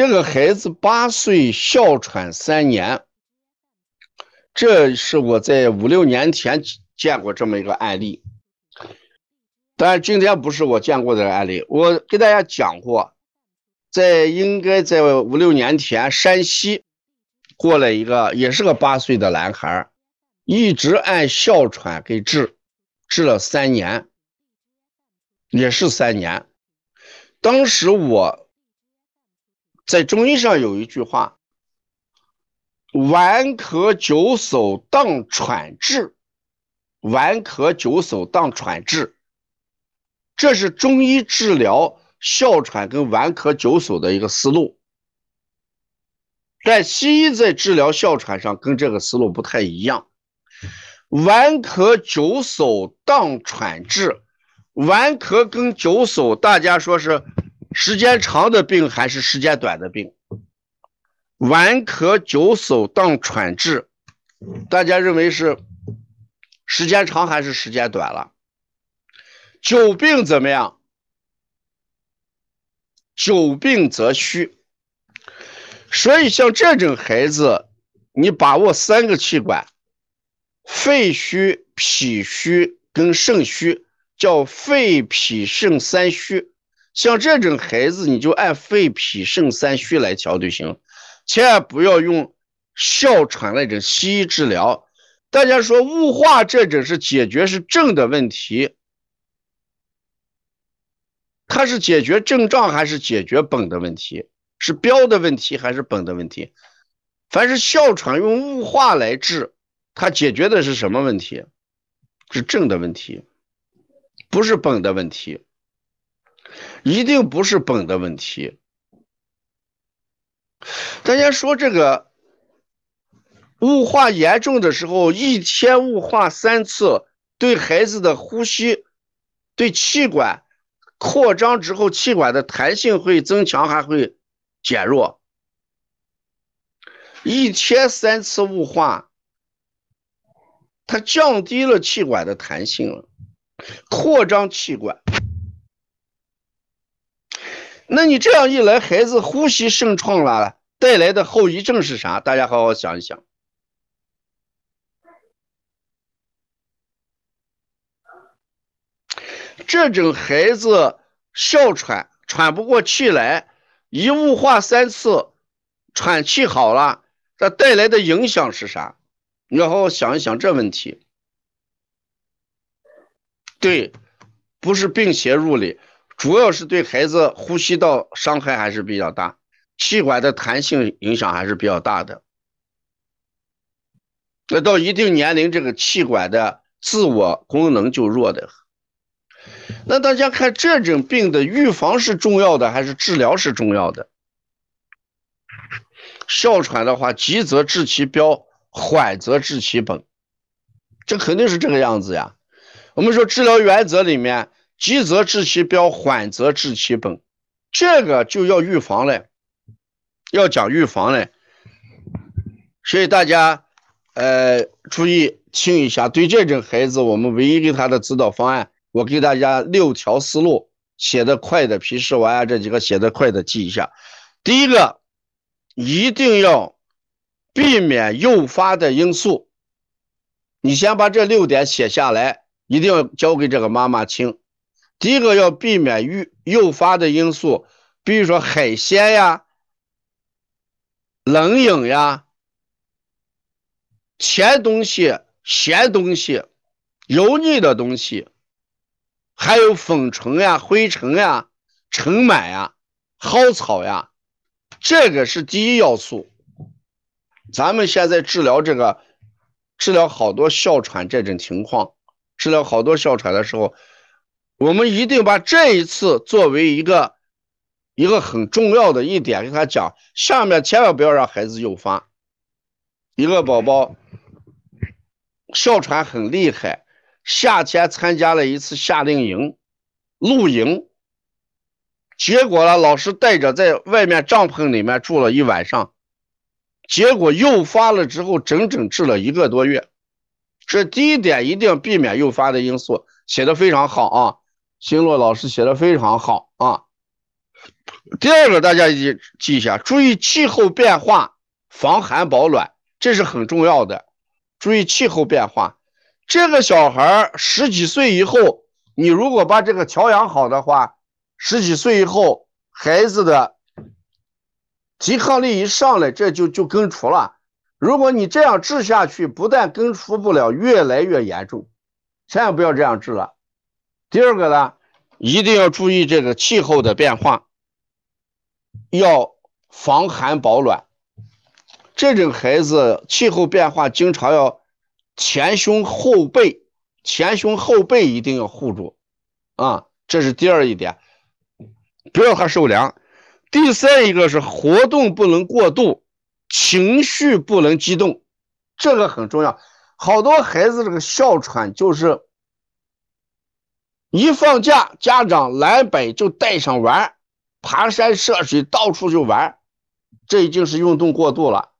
这个孩子八岁哮喘三年，这是我在五六年前见过这么一个案例。但今天不是我见过的案例，我给大家讲过，在应该在五六年前，山西过来一个也是个八岁的男孩，一直按哮喘给治，治了三年，也是三年。当时我在中医上有一句话：“顽咳久手当喘治，顽咳久手当喘治。”这是中医治疗哮喘跟顽咳久手的一个思路，但西医在治疗哮喘上跟这个思路不太一样。顽咳久手当喘治，顽咳跟久手，大家说是时间长的病还是时间短的病？顽咳久嗽当喘治，大家认为是时间长还是时间短了？久病怎么样？久病则虚，所以像这种孩子，你把握三个气管：肺虚、脾虚跟肾虚，叫肺脾肾三虚。像这种孩子，你就按肺脾肾三虚来调就行，千万不要用哮喘那种西医治疗。大家说雾化这种是解决是症的问题。它是解决症状还是解决本的问题？是标的问题还是本的问题？凡是哮喘用雾化来治，它解决的是什么问题？是症的问题，不是本的问题，一定不是本的问题。大家说这个雾化严重的时候，一天雾化三次，对孩子的呼吸、对气管。扩张之后，气管的弹性会增强，还会减弱。一天三次雾化，它降低了气管的弹性了，扩张气管。那你这样一来，孩子呼吸受创了，带来的后遗症是啥？大家好好想一想。这种孩子哮喘喘不过气来，一雾化三次，喘气好了，这带来的影响是啥？你要好好想一想这问题。对，不是病邪入里，主要是对孩子呼吸道伤害还是比较大，气管的弹性影响还是比较大的。那到一定年龄，这个气管的自我功能就弱的。那大家看这种病的预防是重要的还是治疗是重要的？哮喘的话，急则治其标，缓则治其本，这肯定是这个样子呀。我们说治疗原则里面，急则治其标，缓则治其本，这个就要预防嘞，要讲预防嘞。所以大家呃注意听一下，对这种孩子，我们唯一给他的指导方案。我给大家六条思路，写的快的皮试完啊，这几个写的快的记一下。第一个，一定要避免诱发的因素。你先把这六点写下来，一定要交给这个妈妈听。第一个要避免诱诱发的因素，比如说海鲜呀、冷饮呀、甜东西、咸东西、油腻的东西。还有粉尘呀、灰尘呀、尘螨呀、蒿草呀，这个是第一要素。咱们现在治疗这个，治疗好多哮喘这种情况，治疗好多哮喘的时候，我们一定把这一次作为一个一个很重要的一点，跟他讲，下面千万不要让孩子诱发。一个宝宝哮喘很厉害。夏天参加了一次夏令营，露营，结果呢，老师带着在外面帐篷里面住了一晚上，结果诱发了之后，整整治了一个多月。这第一点一定要避免诱发的因素，写的非常好啊，星洛老师写的非常好啊。第二个，大家记记一下，注意气候变化，防寒保暖，这是很重要的。注意气候变化，这个小孩十几岁以后，你如果把这个调养好的话，十几岁以后，孩子的抵抗力一上来，这就就根除了。如果你这样治下去，不但根除不了，越来越严重，千万不要这样治了。第二个呢，一定要注意这个气候的变化，要防寒保暖。这种孩子气候变化，经常要前胸后背，前胸后背一定要护住啊，这是第二一点，不要他受凉。第三一个是活动不能过度。情绪不能激动，这个很重要。好多孩子这个哮喘就是一放假，家长来北就带上玩，爬山涉水，到处就玩，这已经是运动过度了。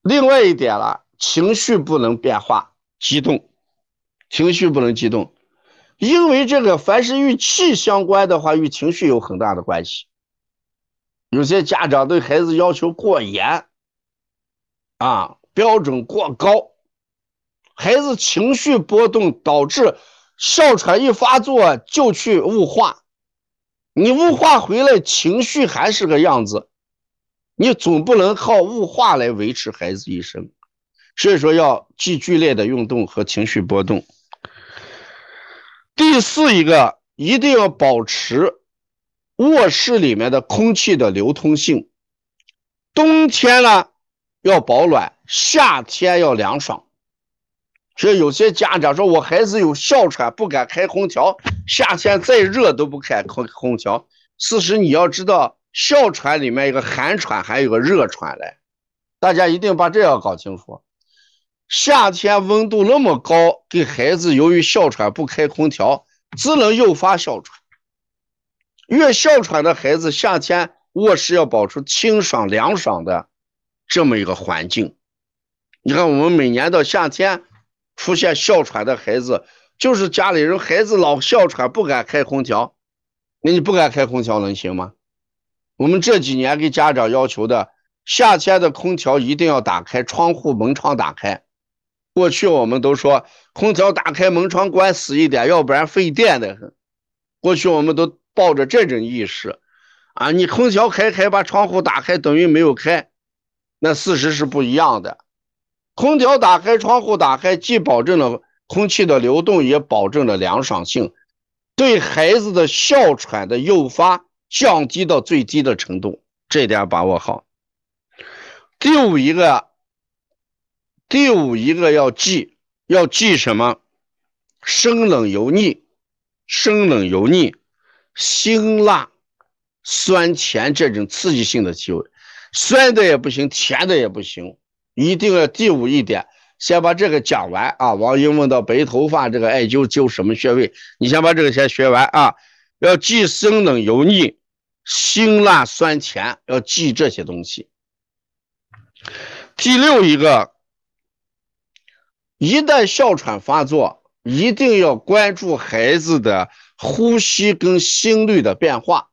另外一点了，情绪不能变化激动，情绪不能激动，因为这个凡是与气相关的话，与情绪有很大的关系。有些家长对孩子要求过严，啊，标准过高，孩子情绪波动导致哮喘一发作就去雾化，你雾化回来情绪还是个样子，你总不能靠雾化来维持孩子一生，所以说要既剧烈的运动和情绪波动。第四一个，一定要保持。卧室里面的空气的流通性，冬天呢要保暖，夏天要凉爽。所以有些家长说，我孩子有哮喘，不敢开空调，夏天再热都不开空空调。事实你要知道，哮喘里面有个寒喘，还有个热喘嘞，大家一定把这要搞清楚。夏天温度那么高，给孩子由于哮喘不开空调，只能诱发哮喘。越哮喘的孩子，夏天卧室要保持清爽凉爽的这么一个环境。你看，我们每年到夏天出现哮喘的孩子，就是家里人孩子老哮喘，不敢开空调。那你不敢开空调能行吗？我们这几年给家长要求的，夏天的空调一定要打开，窗户门窗打开。过去我们都说空调打开，门窗关死一点，要不然费电的很。过去我们都。抱着这种意识，啊，你空调开开，把窗户打开，等于没有开，那事实是不一样的。空调打开，窗户打开，既保证了空气的流动，也保证了凉爽性，对孩子的哮喘的诱发降低到最低的程度，这点把握好。第五一个，第五一个要记，要记什么？生冷油腻，生冷油腻。辛辣、酸甜这种刺激性的气味，酸的也不行，甜的也不行，一定要第五一点，先把这个讲完啊。王英问到白头发这个艾灸灸什么穴位，你先把这个先学完啊。要忌生冷油腻、辛辣酸甜，要忌这些东西。第六一个，一旦哮喘发作，一定要关注孩子的。呼吸跟心率的变化，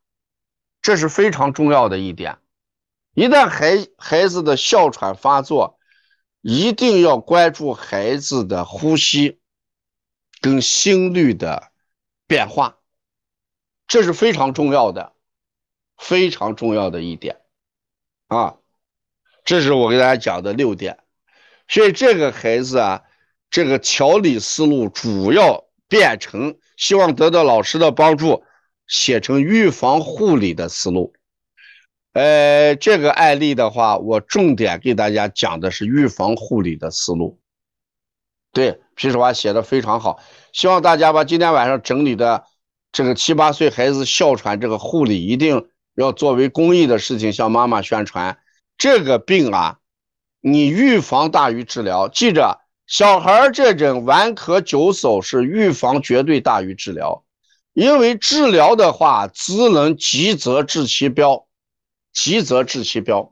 这是非常重要的一点。一旦孩孩子的哮喘发作，一定要关注孩子的呼吸跟心率的变化，这是非常重要的，非常重要的一点啊！这是我给大家讲的六点。所以这个孩子啊，这个调理思路主要变成。希望得到老师的帮助，写成预防护理的思路。呃，这个案例的话，我重点给大家讲的是预防护理的思路。对，皮实话写的非常好。希望大家把今天晚上整理的这个七八岁孩子哮喘这个护理，一定要作为公益的事情向妈妈宣传。这个病啊，你预防大于治疗，记着。小孩这种顽咳久嗽是预防绝对大于治疗，因为治疗的话只能急则治其标，急则治其标，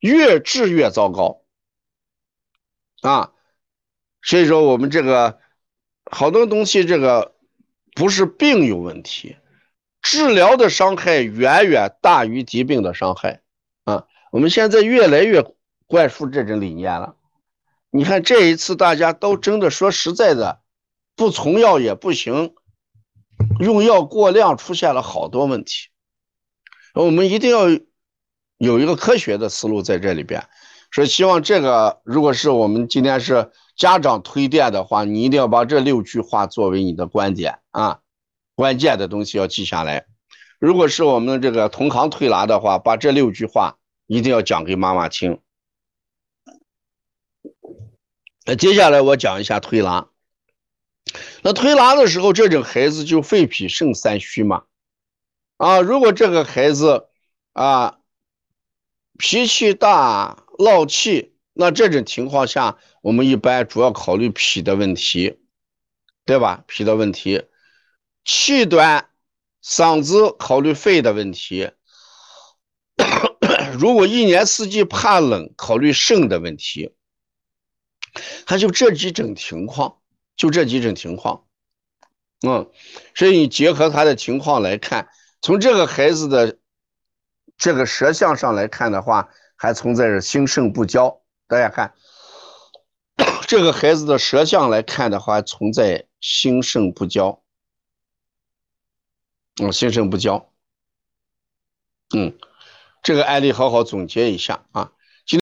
越治越糟糕啊！所以说我们这个好多东西，这个不是病有问题，治疗的伤害远远大于疾病的伤害啊！我们现在越来越灌输这种理念了。你看这一次大家都真的说实在的，不从药也不行，用药过量出现了好多问题。我们一定要有一个科学的思路在这里边。说希望这个，如果是我们今天是家长推荐的话，你一定要把这六句话作为你的观点啊，关键的东西要记下来。如果是我们这个同行推拿的话，把这六句话一定要讲给妈妈听。那接下来我讲一下推拿。那推拿的时候，这种孩子就肺脾肾三虚嘛。啊，如果这个孩子啊脾气大。闹气，那这种情况下，我们一般主要考虑脾的问题，对吧？脾的问题，气短，嗓子考虑肺的问题。如果一年四季怕冷，考虑肾的问题。他就这几种情况，就这几种情况。嗯，所以你结合他的情况来看，从这个孩子的这个舌象上来看的话。还存在着心肾不交，大家看 这个孩子的舌象来看的话，存在心肾不交，嗯，心肾不交，嗯，这个案例好好总结一下啊。